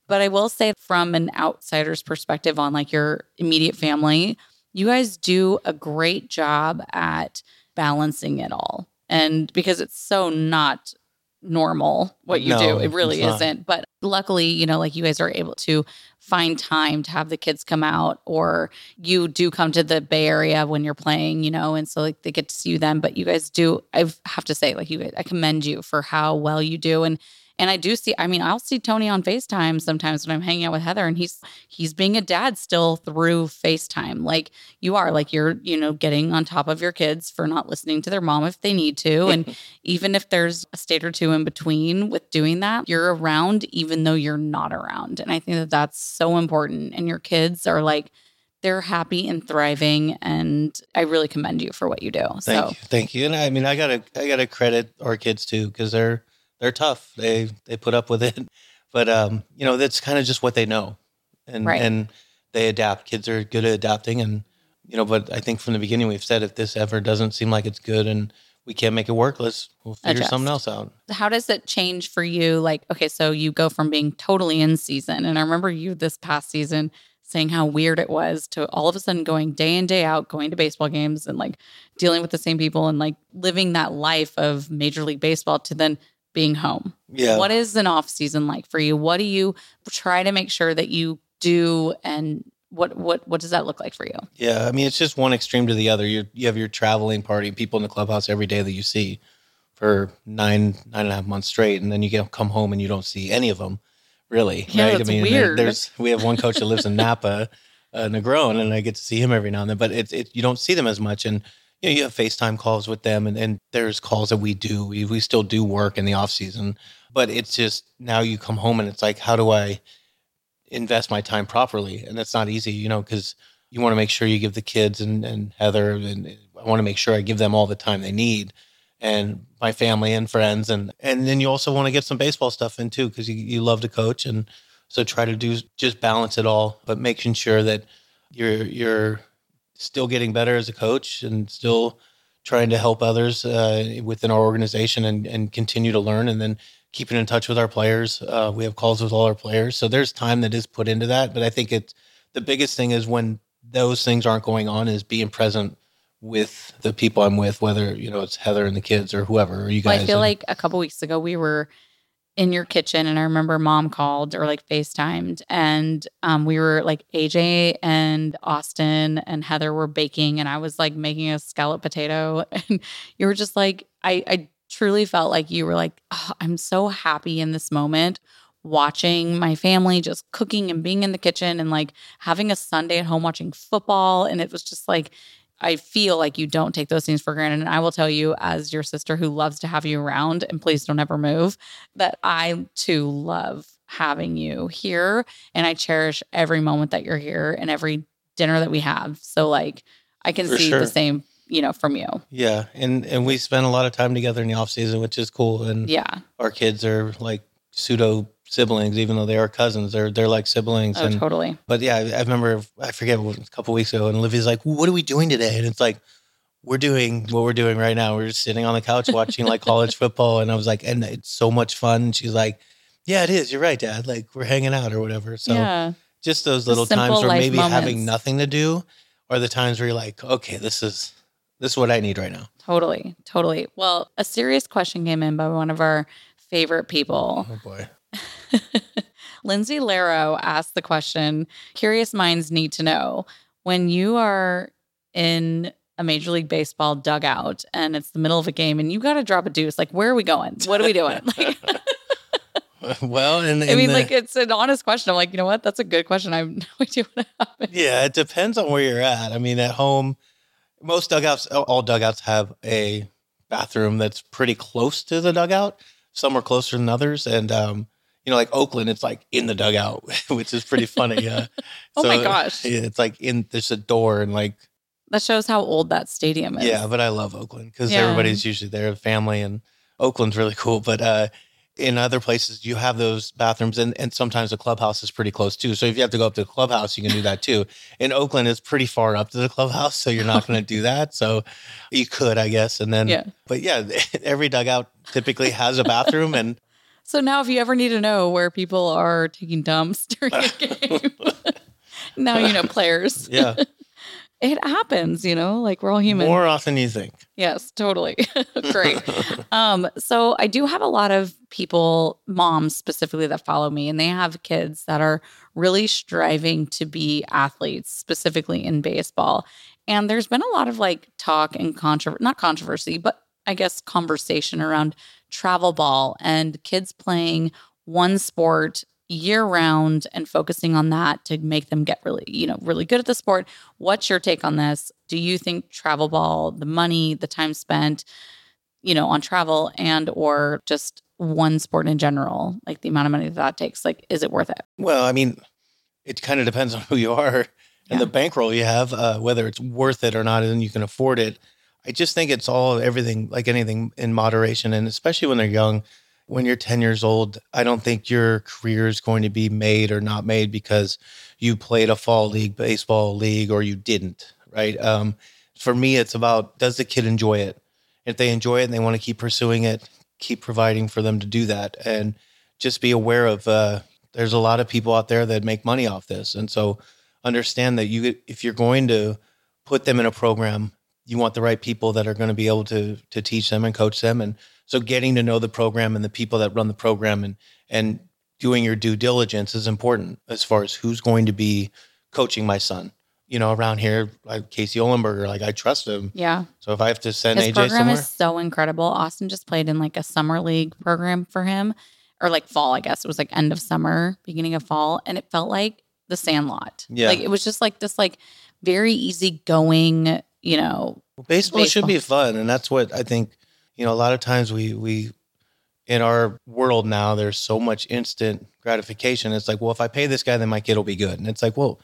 But I will say, from an outsider's perspective on like your immediate family, you guys do a great job at balancing it all. And because it's so not normal what you No, do. It really isn't. But luckily, you know, like you guys are able to find time to have the kids come out or you do come to the Bay Area when you're playing, you know, and so like they get to see you then. But you guys do I have to say, like you guys I commend you for how well you do. And and I do see, I mean, I'll see Tony on FaceTime sometimes when I'm hanging out with Heather and he's he's being a dad still through FaceTime. Like you are, like you're, you know, getting on top of your kids for not listening to their mom if they need to. And even if there's a state or two in between with doing that, you're around even though you're not around. And I think that that's so important. And your kids are like, they're happy and thriving. And I really commend you for what you do. Thank so you, thank you. And I mean, I gotta, I gotta credit our kids too because they're they're tough. They they put up with it, but um, you know, that's kind of just what they know, and Right. and they adapt. Kids are good at adapting, and you know, but I think from the beginning we've said if this ever doesn't seem like it's good and we can't make it work, let's we'll figure Adjust. something else out. how does it change for you? Like, okay, so you go from being totally in season, and I remember you this past season saying how weird it was to all of a sudden going day in day out, going to baseball games and like dealing with the same people and like living that life of Major League Baseball to then being home. Yeah, What is an off season like for you? What do you try to make sure that you do, and what what what does that look like for you? Yeah, I mean it's just one extreme to the other. You you have your traveling party, people in the clubhouse every day that you see for nine nine and a half months straight, and then you get come home and you don't see any of them, really. Yeah, that's there- weird. there's we have one coach that lives in Napa, uh, Negron, and I get to see him every now and then, but it's it, you don't see them as much, and you know you have FaceTime calls with them, and, and there's calls that we do. We we still do work in the off season, but it's just now you come home and it's like, how do I invest my time properly? And that's not easy, you know, because you want to make sure you give the kids and, and Heather and I want to make sure I give them all the time they need and my family and friends and and then you also want to get some baseball stuff in too because you, you love to coach and so try to do just balance it all but making sure that you're you're still getting better as a coach and still trying to help others uh, within our organization and, and continue to learn and then keeping in touch with our players uh, we have calls with all our players so there's time that is put into that but i think it's the biggest thing is when those things aren't going on is being present with the people I'm with, whether you know it's Heather and the kids or whoever, or you Well, guys. I feel and- like a couple weeks ago we were in your kitchen, and I remember mom called or like FaceTimed, and um, we were like AJ and Austin and Heather were baking, and I was like making a scallop potato, and you were just like, I, I truly felt like you were like, "Oh, I'm so happy in this moment. Watching my family just cooking and being in the kitchen and like having a Sunday at home watching football. And it was just like, I feel like you don't take those things for granted. And I will tell you, as your sister who loves to have you around, and please don't ever move, that I too love having you here. And I cherish every moment that you're here and every dinner that we have. So, like, I can For see sure. the same, you know, from you. yeah, and and we spend a lot of time together in the off season, which is cool. And Yeah. our kids are like pseudo siblings, even though they are cousins. They're they're like siblings. Oh, and totally. but yeah, I, I remember I forget a couple weeks ago, and Olivia's like, "What are we doing today?" And it's like. We're doing what we're doing right now. We're just sitting on the couch watching like college football, and I was like, "And it's so much fun." And she's like, "Yeah, it is. You're right, Dad. Like we're hanging out or whatever." So yeah. just those little times where maybe moments. having nothing to do are the times where you're like, okay, this is this is what I need right now. Totally. Totally. Well, a serious question came in by one of our favorite people. Oh boy. Lindsay Laro asked the question Curious minds need to know when you are in a Major League Baseball dugout and it's the middle of a game and you got to drop a deuce, like, where are we going? What are we doing? Like, well, and, I mean, the- like, it's an honest question. I'm like, you know what? That's a good question. I have no idea what happened. yeah, it depends on where you're at. I mean, at home, most dugouts, all dugouts have a bathroom that's pretty close to the dugout. Some are closer than others, and um, you know, like Oakland, it's like in the dugout, which is pretty funny. Yeah. Oh my gosh. Yeah, it's like in there's a door and like That shows how old that stadium is. Yeah, but I love Oakland because Yeah. everybody's usually there, family, and Oakland's really cool. But uh, in other places, you have those bathrooms, and, and sometimes the clubhouse is pretty close too. So if you have to go up to the clubhouse, you can do that too. In Oakland, it's pretty far up to the clubhouse, so you're not going to do that. So you could, I guess, and then, Yeah. but yeah, every dugout typically has a bathroom, and So now, if you ever need to know where people are taking dumps during a game, now you know players. yeah, it happens, you know, like we're all human. More often than you think. Yes, totally. Great. um, so I do have a lot of people, moms specifically, that follow me, and they have kids that are really striving to be athletes, specifically in baseball. And there's been a lot of like talk and controversy, not controversy, but I guess conversation around travel ball and kids playing one sport year round and focusing on that to make them get really, you know, really good at the sport. What's your take on this? Do you think travel ball, the money, the time spent, you know, on travel and or just one sport in general, like the amount of money that, that takes, like, is it worth it? Well, I mean, it kind of depends on who you are and Yeah. the bankroll you have, uh, whether it's worth it or not, and you can afford it. I just think it's all everything, like anything in moderation, and especially when they're young. When you're 10 years old, I don't think your career is going to be made or not made because you played a fall league baseball league or you didn't, right? Um, for me, it's about does the kid enjoy it? If they enjoy it and they want to keep pursuing it, keep providing for them to do that, and just be aware of. Uh, there's a lot of people out there that make money off this, and so understand that you if you're going to put them in a program, you want the right people that are going to be able to to teach them and coach them, and so getting to know the program and the people that run the program and and doing your due diligence is important as far as who's going to be coaching my son. You know, around here, like Casey Olenberger, like I trust him. Yeah. So if I have to send His AJ program somewhere, is so incredible. Austin just played in like a summer league program for him, or like fall, I guess. It was like end of summer, beginning of fall. And it felt like the sandlot. Yeah. Like it was just like this like very easy going, you know. Well, baseball, should be fun, and that's what I think. You know, a lot of times we we in our world now, there's so much instant gratification. It's like, well, if I pay this guy, then my kid will be good, and it's like, well,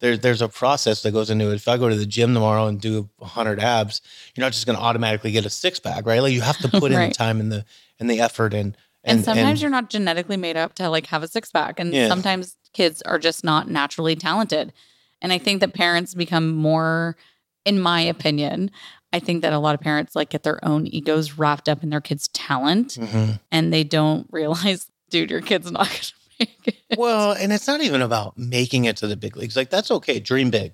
there's there's a process that goes into it. If I go to the gym tomorrow and do 100 abs, you're not just going to automatically get a six pack, right? Like you have to put in the time and the and the effort and And, and, sometimes and- you're not genetically made up to like have a six pack. And Yeah. sometimes kids are just not naturally talented. And I think that parents become more, in my opinion, I think that a lot of parents like get their own egos wrapped up in their kids' talent Mhm. and they don't realize, dude, your kid's not going to make it. Well, and it's not even about making it to the big leagues. Like that's okay. Dream big.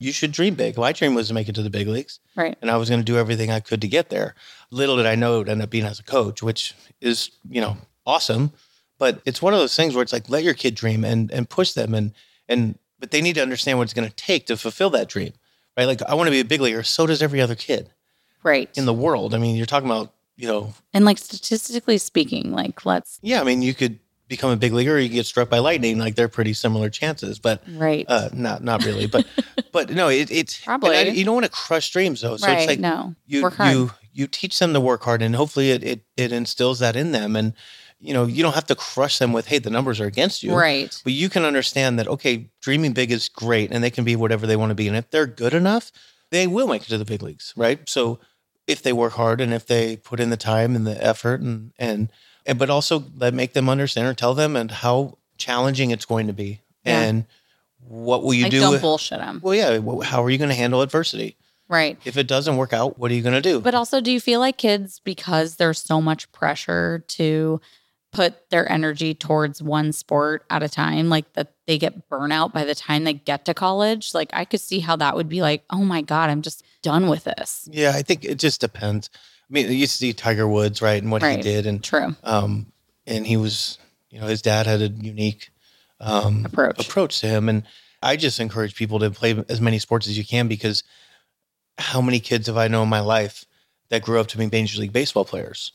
You should dream big. My dream was to make it to the big leagues. Right. and I was going to do everything I could to get there. Little did I know it would end up being as a coach, which is you know awesome. But it's one of those things where it's like let your kid dream and and push them and and but they need to understand what it's going to take to fulfill that dream, right? Like I want to be a big leaguer. So does every other kid Right. in the world. I mean, you're talking about you know and like statistically speaking, like let's, yeah. I mean, you could become a big leaguer or you get struck by lightning. Like they're pretty similar chances, but right. uh, not not really. But but no, it, it's Probably. I- you don't want to crush dreams though. So right. it's like no. you Work hard. you you teach them to work hard and hopefully it, it it instills that in them and you know you don't have to crush them with hey the numbers are against you right. but you can understand that okay dreaming big is great and they can be whatever they want to be and if they're good enough they will make it to the big leagues right so if they work hard and if they put in the time and the effort and and, and but also let make them understand or tell them and how challenging it's going to be Yeah. and what will you like do don't bullshit them. well yeah how are you going to handle adversity Right. if it doesn't work out what are you going to do But also, do you feel like kids, because there's so much pressure to put their energy towards one sport at a time, like that they get burnout by the time they get to college? Like, I could see how that would be like, oh my God, I'm just done with this. Yeah, I think it just depends. I mean, you see Tiger Woods, right, and what he did, and True. um, and he was, you know, his dad had a unique um Approach. approach to him, and I just encourage people to play as many sports as you can because how many kids have I known in my life that grew up to be major league baseball players?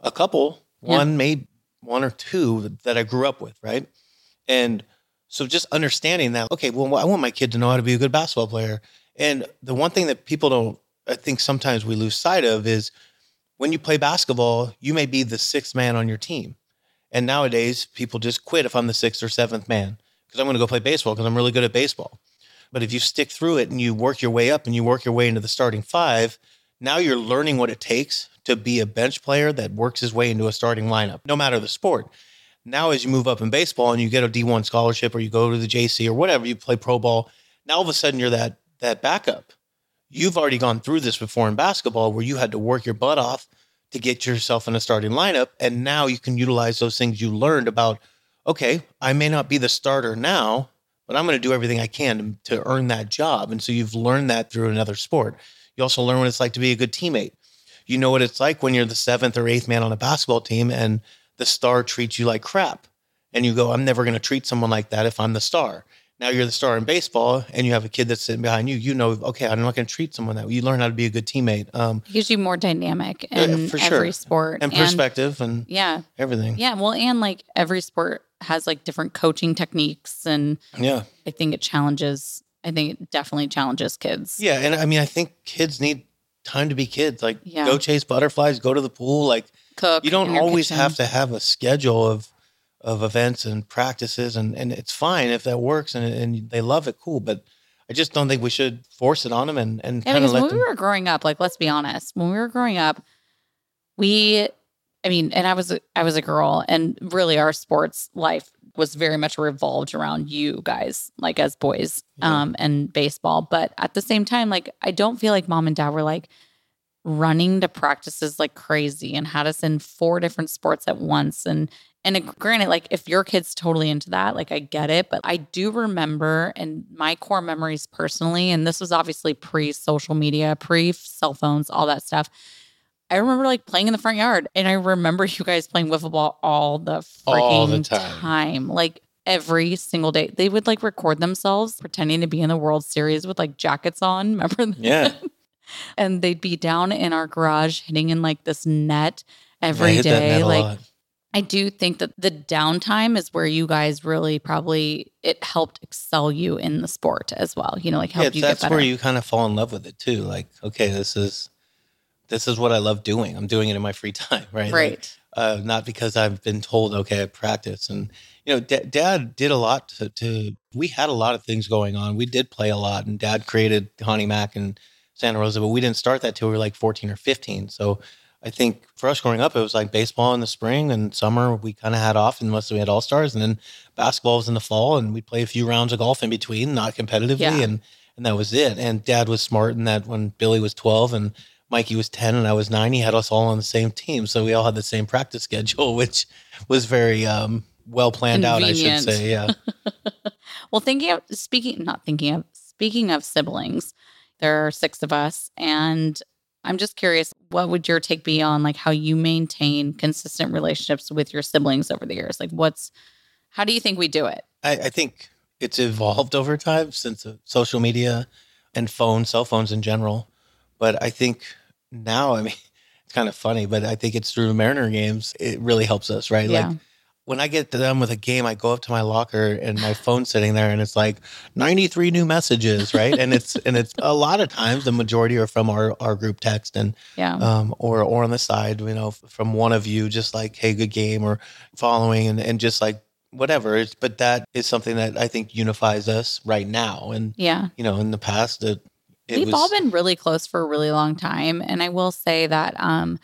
A couple, Yeah. one, maybe one or two that I grew up with, right? And so just understanding that, okay, well, I want my kid to know how to be a good basketball player. And the one thing that people don't, I think sometimes we lose sight of is when you play basketball, you may be the sixth man on your team. And nowadays, people just quit if I'm the sixth or seventh man because I'm going to go play baseball because I'm really good at baseball. But if you stick through it and you work your way up and you work your way into the starting five, now you're learning what it takes to be a bench player that works his way into a starting lineup, no matter the sport. Now, as you move up in baseball and you get a D1 scholarship or you go to the JC or whatever, you play pro ball, now all of a sudden you're that that backup. You've already gone through this before in basketball where you had to work your butt off to get yourself in a starting lineup. And now you can utilize those things you learned about, okay, I may not be the starter now, but I'm going to do everything I can to, to earn that job. And so you've learned that through another sport. You also learn what it's like to be a good teammate. You know what it's like when you're the seventh or eighth man on a basketball team and the star treats you like crap. And you go, I'm never going to treat someone like that if I'm the star. Now you're the star in baseball and you have a kid that's sitting behind you. You know, okay, I'm not going to treat someone that way. You learn how to be a good teammate. Um, gives you more dynamic in for every sure. sport and perspective and yeah, everything. yeah. Well, and like every sport has like different coaching techniques, and Yeah. I think it challenges. I think it definitely challenges kids. Yeah. And I mean, I think kids need time to be kids. Like, Yeah. go chase butterflies, go to the pool. Like, Cook. you don't always kitchen. have to have a schedule of of events and practices and and it's fine if that works and and they love it cool but i just don't think we should force it on them and and Yeah, kind of let when them we were growing up, like let's be honest, when we were growing up, we, I mean, and I was a, I was a girl, and really our sports life was very much revolved around you guys, like as boys, Yeah. um, and baseball. But at the same time, like I don't feel like mom and dad were like running to practices like crazy and had us in four different sports at once and and it- granted like if your kid's totally into that like i get it but i do remember and my core memories personally and this was obviously pre social media pre cell phones all that stuff i remember like playing in the front yard and i remember you guys playing wiffle ball all the freaking All the time. time like every single day they would like record themselves pretending to be in the world series with like jackets on remember that? yeah and they'd be down in our garage hitting in like this net every day. net Like. I do think that the downtime is where you guys really probably it helped excel you in the sport as well. You know, like yeah, helped you get that's where you kind of fall in love with it too like okay this is this is what i love doing i'm doing it in my free time right Like, right. uh, not because I've been told, okay, I practice. And, you know, da- dad did a lot to, to, we had a lot of things going on. We did play a lot, and dad created Honey Mac and Santa Rosa, but we didn't start that till we were like 14 or 15. So I think for us growing up, it was like baseball in the spring and summer, we kind of had off unless we had all stars. And then basketball was in the fall, and we'd play a few rounds of golf in between, not competitively. Yeah. And, and that was it. And dad was smart in that when Billy was 12 and Mikey was 10 and I was nine, he had us all on the same team. So we all had the same practice schedule, which was very um, well planned out, I should say. Yeah. Well, thinking of speaking, not thinking of speaking of siblings, there are six of us, and I'm just curious, what would your take be on like how you maintain consistent relationships with your siblings over the years? Like, what's how do you think we do it? I, I think it's evolved over time since uh, social media and phone, cell phones in general. But I think now, I mean, it's kind of funny, but I think it's through the Mariner games. It really helps us, right? Yeah. Like when I get done with a game, I go up to my locker and my phone's sitting there and it's like 93 new messages, right? and it's, and it's a lot of times the majority are from our, our group text and, Yeah, um, or, or on the side, you know, from one of you, just like, Hey, good game or following and, and just like whatever. It's, but that is something that I think unifies us right now. And, yeah. you know, in the past, it, it We've was, all been really close for a really long time. And I will say that um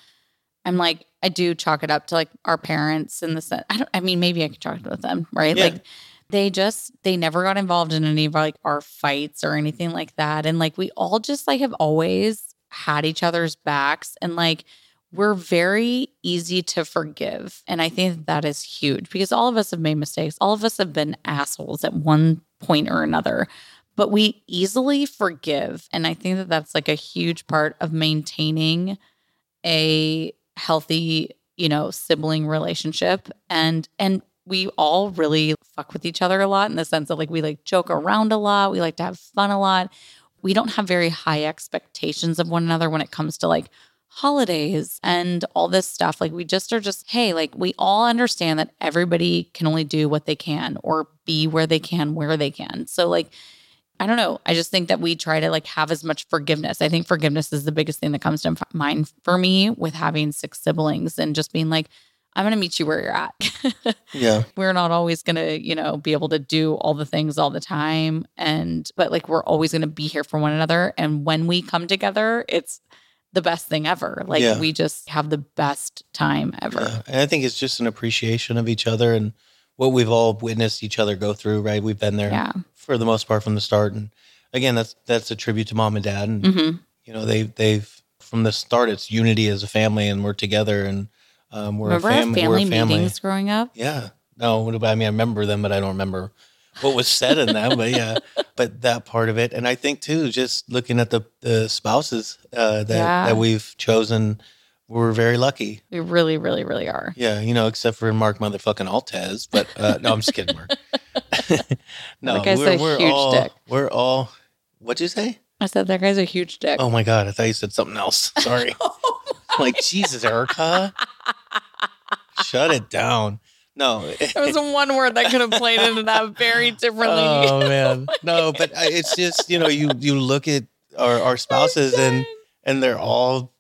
I'm like, I do chalk it up to like our parents in the sense I don't I mean, maybe I could chalk it with them, right? Yeah. Like they just they never got involved in any of our like our fights or anything like that. And like we all just like have always had each other's backs and like we're very easy to forgive. And I think that is huge because all of us have made mistakes. All of us have been assholes at one point or another but we easily forgive and i think that that's like a huge part of maintaining a healthy you know sibling relationship. And and we all really fuck with each other a lot in the sense that like we like joke around a lot we like to have fun a lot. We don't have very high expectations of one another when it comes to like holidays and all this stuff. Like we just are just hey like we all understand that everybody can only do what they can or be where they can where they can. So like I don't know. I just think that we try to like have as much forgiveness. I think forgiveness is the biggest thing that comes to mind for me with having six siblings and just being like, I'm going to meet you where you're at. yeah. we're not always going to, you know, be able to do all the things all the time. And, but like, we're always going to be here for one another. And when we come together, it's the best thing ever. Like, Yeah. we just have the best time ever. Yeah. And I think it's just an appreciation of each other and what we've all witnessed each other go through, right? We've been there Yeah. For the most part from the start. And again, that's that's a tribute to mom and dad. And hmm you know, they they've from the start it's unity as a family and we're together and um, we're Remember a fam- family we're a family. meetings growing up? Yeah. No, I mean, I remember them, but I don't remember what was said in them, but yeah, but that part of it, and I think too, just looking at the the spouses uh, that Yeah. that we've chosen, we're very lucky. We really, really, really are. Yeah, you know, except for Mark motherfucking Altez, but uh, no, I'm just kidding, Mark. no, That guy's we're, a we're huge all dick. we're all. What'd you say? I said that guy's a huge dick. Oh my god, I thought you said something else. Sorry. Oh like Jesus, Erika, shut it down. No, There was one word that could have played into that very differently. oh man, no, but it's just you know you you look at our our spouses and and they're all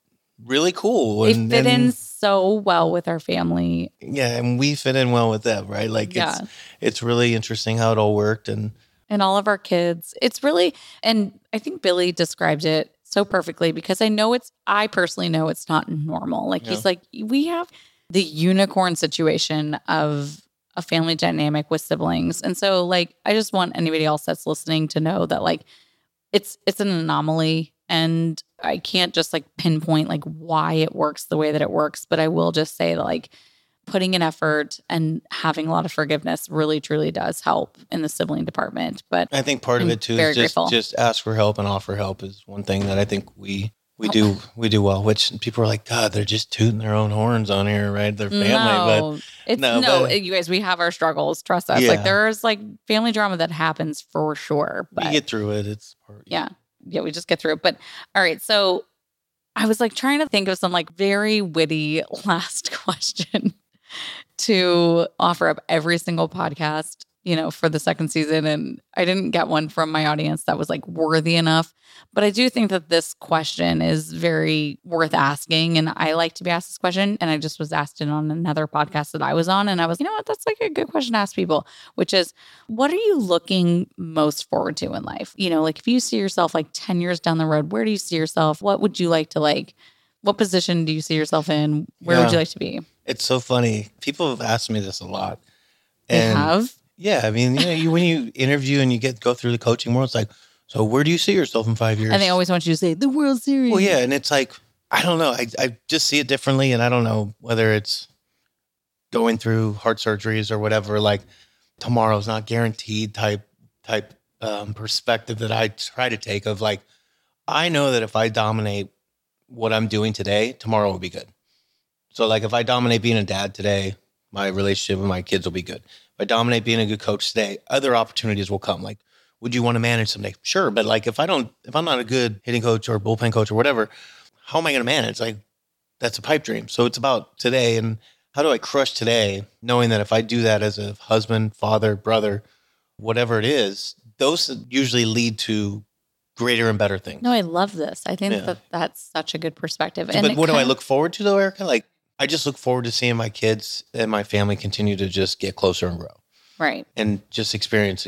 really cool. they And, fit in and- so well with our family. yeah, and we fit in well with them, right? Like Yeah. it's it's really interesting how it all worked, and and all of our kids. It's really, and I think Billy described it so perfectly because I know it's, I personally know it's not normal. Like he's like, we have the unicorn situation of a family dynamic with siblings. And so, like, I just want anybody else that's listening to know that, like, it's, it's an anomaly. And I can't just like pinpoint like why it works the way that it works, but I will just say that like putting an effort and having a lot of forgiveness really truly does help in the sibling department. But I think part of I'm it too is just just ask for help and offer help is one thing that I think we we oh. do we do well. Which people are like, God, they're just tooting their own horns on here, right? Their family, but no, it's no, no, but- you guys, we have our struggles. Trust us. Yeah. Like there's like family drama that happens for sure. But we get through it. It's part, yeah, yeah, we just get through it. But all right, so I was like trying to think of some like very witty last question to offer up every single podcast, you know, for the second season. And I didn't get one from my audience that was like worthy enough. But I do think that this question is very worth asking. And I like to be asked this question. And I just was asked it on another podcast that I was on. And I was, you know what, that's like a good question to ask people, which is what are you looking most forward to in life? You know, like if you see yourself like 10 years down the road, where do you see yourself? What would you like to like? What position do you see yourself in? Where would you like to be? It's so funny. People have asked me this a lot. They have. Yeah, I mean, you know, you when you interview and you get go through the coaching world, it's like, so where do you see yourself in five years? And they always want you to say the World Series. Well, yeah, and it's like I don't know. I I just see it differently, and I don't know whether it's going through heart surgeries or whatever. Like tomorrow's not guaranteed type type um, perspective that I try to take of like I know that if I dominate what I'm doing today, tomorrow will be good. So like if I dominate being a dad today, my relationship with my kids will be good. I dominate being a good coach today, other opportunities will come. Like, would you want to manage someday? Sure, but like if I don't, if I'm not a good hitting coach or bullpen coach or whatever, how am I going to manage? Like, that's a pipe dream. So it's about today and how do I crush today, knowing that if I do that as a husband, father, brother, whatever it is, those usually lead to greater and better things. No, I love this. I think Yeah. that that's such a good perspective. So, And but what do I look forward to though, Erika? Like, I just look forward to seeing my kids and my family continue to just get closer and grow Right. and just experience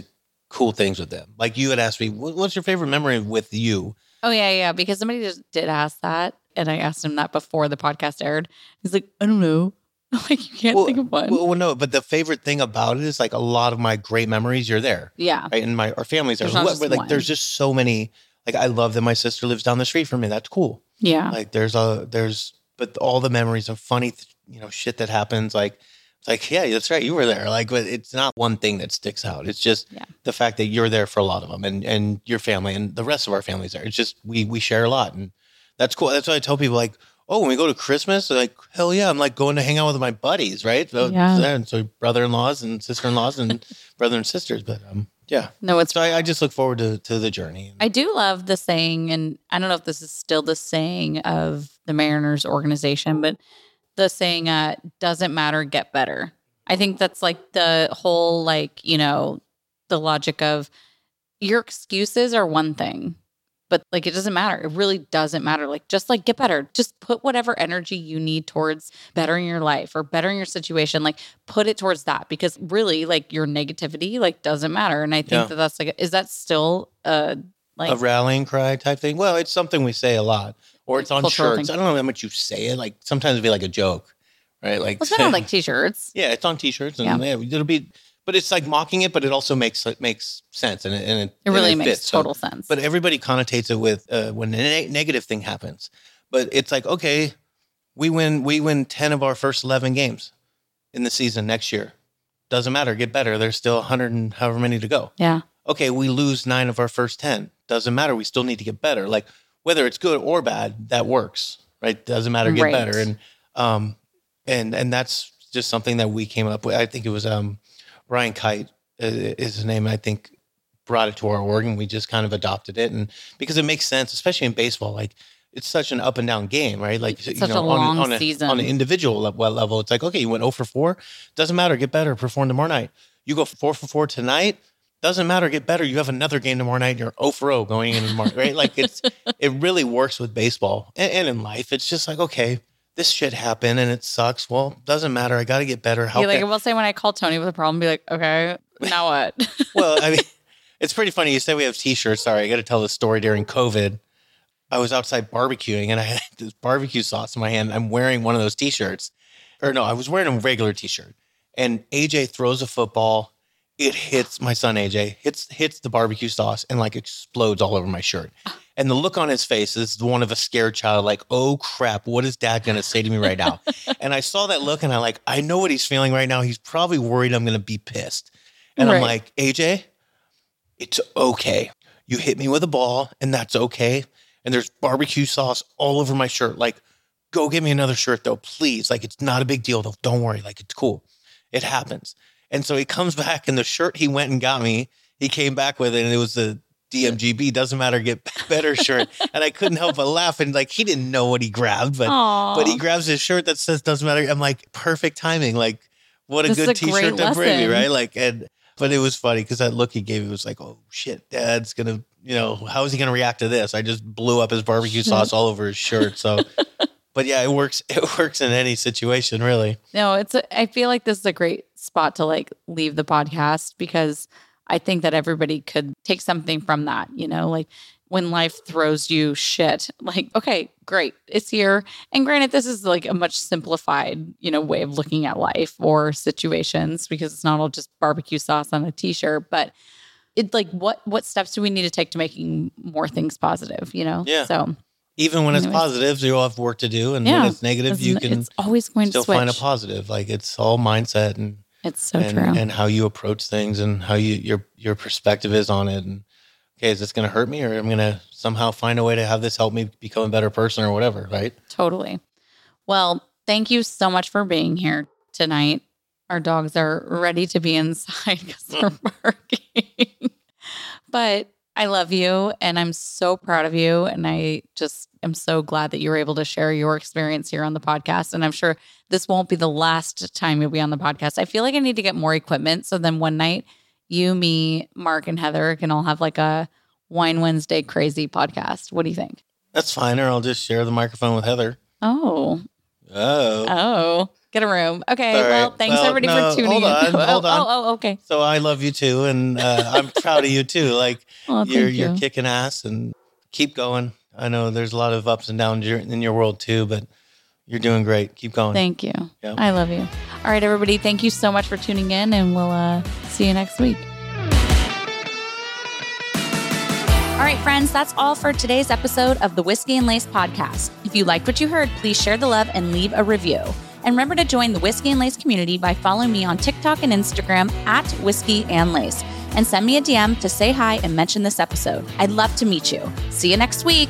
cool things with them. Like you had asked me, what's your favorite memory with you? Oh yeah, yeah. Because somebody just did ask that, and I asked him that before the podcast aired. He's like, I don't know. like you can't Well, think of one. Well, well, no, but the favorite thing about it is like a lot of my great memories, you're there, yeah. right? And my our families are There's not What- just but, like one. there's just so many. Like I love that my sister lives down the street from me. That's cool. Yeah. Like there's a there's but all the memories of funny th- you know shit that happens like it's like yeah that's right you were there like but it's not one thing that sticks out it's just Yeah. the fact that you're there for a lot of them and and your family and the rest of our families there it's just we we share a lot and that's cool that's why I tell people like oh when we go to Christmas they're like hell yeah I'm like going to hang out with my buddies right so Yeah. and so brother-in-laws and sister-in-laws and brother and sisters but um yeah No, it's so I, I just look forward to to the journey I do love the saying, and I don't know if this is still the saying of the Mariners organization, but the saying, uh, doesn't matter, get better. I think that's like the whole, like, you know, the logic of your excuses are one thing, but like it doesn't matter. It really doesn't matter. Like, just like get better. Just put whatever energy you need towards bettering your life or bettering your situation. Like, put it towards that because really, like, your negativity, like, doesn't matter. And I think Yeah. that that's like, is that still, uh, like, a rallying cry type thing. Well, it's something we say a lot, or it's on shirts. thing. I don't know how much you say it. Like sometimes it'll be like a joke, right? Like Well, it's been on like t-shirts. yeah, it's on t-shirts and yeah. it'll be, but it's like mocking it, but it also makes it makes sense and it and it, It really and makes fits. So- total sense. but everybody connotates it with uh, when a ne- negative thing happens. But it's like okay, we win we win ten of our first eleven games in the season next year. Doesn't matter. Get better. There's still 100 and however many to go. Yeah. Okay, we lose nine of our first 10. Doesn't matter. We still need to get better. Like whether it's good or bad, that works, right? Doesn't matter. Get Right. better. And um, and and that's just something that we came up with. I think it was um, Ryan Kite uh, is his name. I think brought it to our org, and we just kind of adopted it. And because it makes sense, especially in baseball, like it's such an up and down game, right? Like It's such a long on, on season. on an individual le- level, it's like okay, you went 0 for 4. Doesn't matter. Get better. Perform tomorrow night. You go 4 for 4 tonight. Doesn't matter. Get better. You have another game tomorrow night. And you're 0 for 0 going in tomorrow, right? Like it's it really works with baseball and, and in life. It's just like okay, this shit happened and it sucks. Well, doesn't matter. I got to get better. How Be like, can- I will say when I call Tony with a problem, be like, okay, now what? well, I mean, it's pretty funny. You said we have t-shirts. Sorry, I got to tell the story during COVID. I was outside barbecuing and I had this barbecue sauce in my hand. I'm wearing one of those t-shirts. Or no, I was wearing a regular t-shirt. And AJ throws a football. It hits my son AJ, hits hits the barbecue sauce and like explodes all over my shirt. And the look on his face is the one of a scared child, like, oh crap, what is dad gonna say to me right now? and I saw that look and I like, I know what he's feeling right now. He's probably worried I'm gonna be pissed. And I'm like, AJ, it's okay. You hit me with a ball, and that's okay. And there's barbecue sauce all over my shirt. Like, go get me another shirt, though, please. Like, it's not a big deal, though. Don't worry. Like, it's cool. It happens. And so he comes back, and the shirt he went and got me, he came back with it, and it was the DMGB doesn't matter, get better shirt. and I couldn't help but laugh. And like, he didn't know what he grabbed, but Aw. but he grabs his shirt that says doesn't matter. I'm like, perfect timing. Like, what a This good a t-shirt to bring me, right? Like, and but it was funny because that look he gave me was like, oh shit, dad's gonna, you know, how is he gonna react to this? I just blew up his barbecue sauce all over his shirt. So, but yeah, it works. It works in any situation, really. No, it's. A, I feel like this is a great spot to like leave the podcast because I think that everybody could take something from that. You know, like when life throws you shit, like okay, great, it's here. And granted, this is like a much simplified, you know, way of looking at life or situations because it's not all just barbecue sauce on a t-shirt, but. It's like what what steps do we need to take to making more things positive? You know, Yeah. So Even when it's Anyways. positives, you all have work to do, and Yeah. when it's negative, it's, you can it's always going still to find a positive. Like it's all mindset and it's so and, true. and how you approach things and how you your your perspective is on it. And okay, is this going to hurt me, or I'm going to somehow find a way to have this help me become a better person, or whatever, right? Totally. Well, thank you so much for being here tonight. Our dogs are ready to be inside because they're barking. but I love you and I'm so proud of you. And I just am so glad that you were able to share your experience here on the podcast. And I'm sure this won't be the last time you'll be on the podcast. I feel like I need to get more equipment. So then one night, you, me, Mark, and Heather can all have like a Wine Wednesday crazy podcast. What do you think? That's fine, or I'll just share the microphone with Heather. Oh, Oh. Oh, get a room. Okay. All right. Well, thanks Well, everybody no, for tuning hold in. on, oh, hold on. oh, oh, okay. So I love you too, and uh, I'm proud of you too. Like Well, you're thank you're kicking ass, and keep going. I know there's a lot of ups and downs in your world too, but you're doing great. Keep going. Thank you. Yeah. I love you. All right, everybody. Thank you so much for tuning in, and we'll uh, see you next week. All right, friends, that's all for today's episode of the Whiskey and Lace podcast. If you liked what you heard, please share the love and leave a review. And remember to join the Whiskey and Lace community by following me on TikTok and Instagram at Whiskey and Lace. And send me a DM to say hi and mention this episode. I'd love to meet you. See you next week.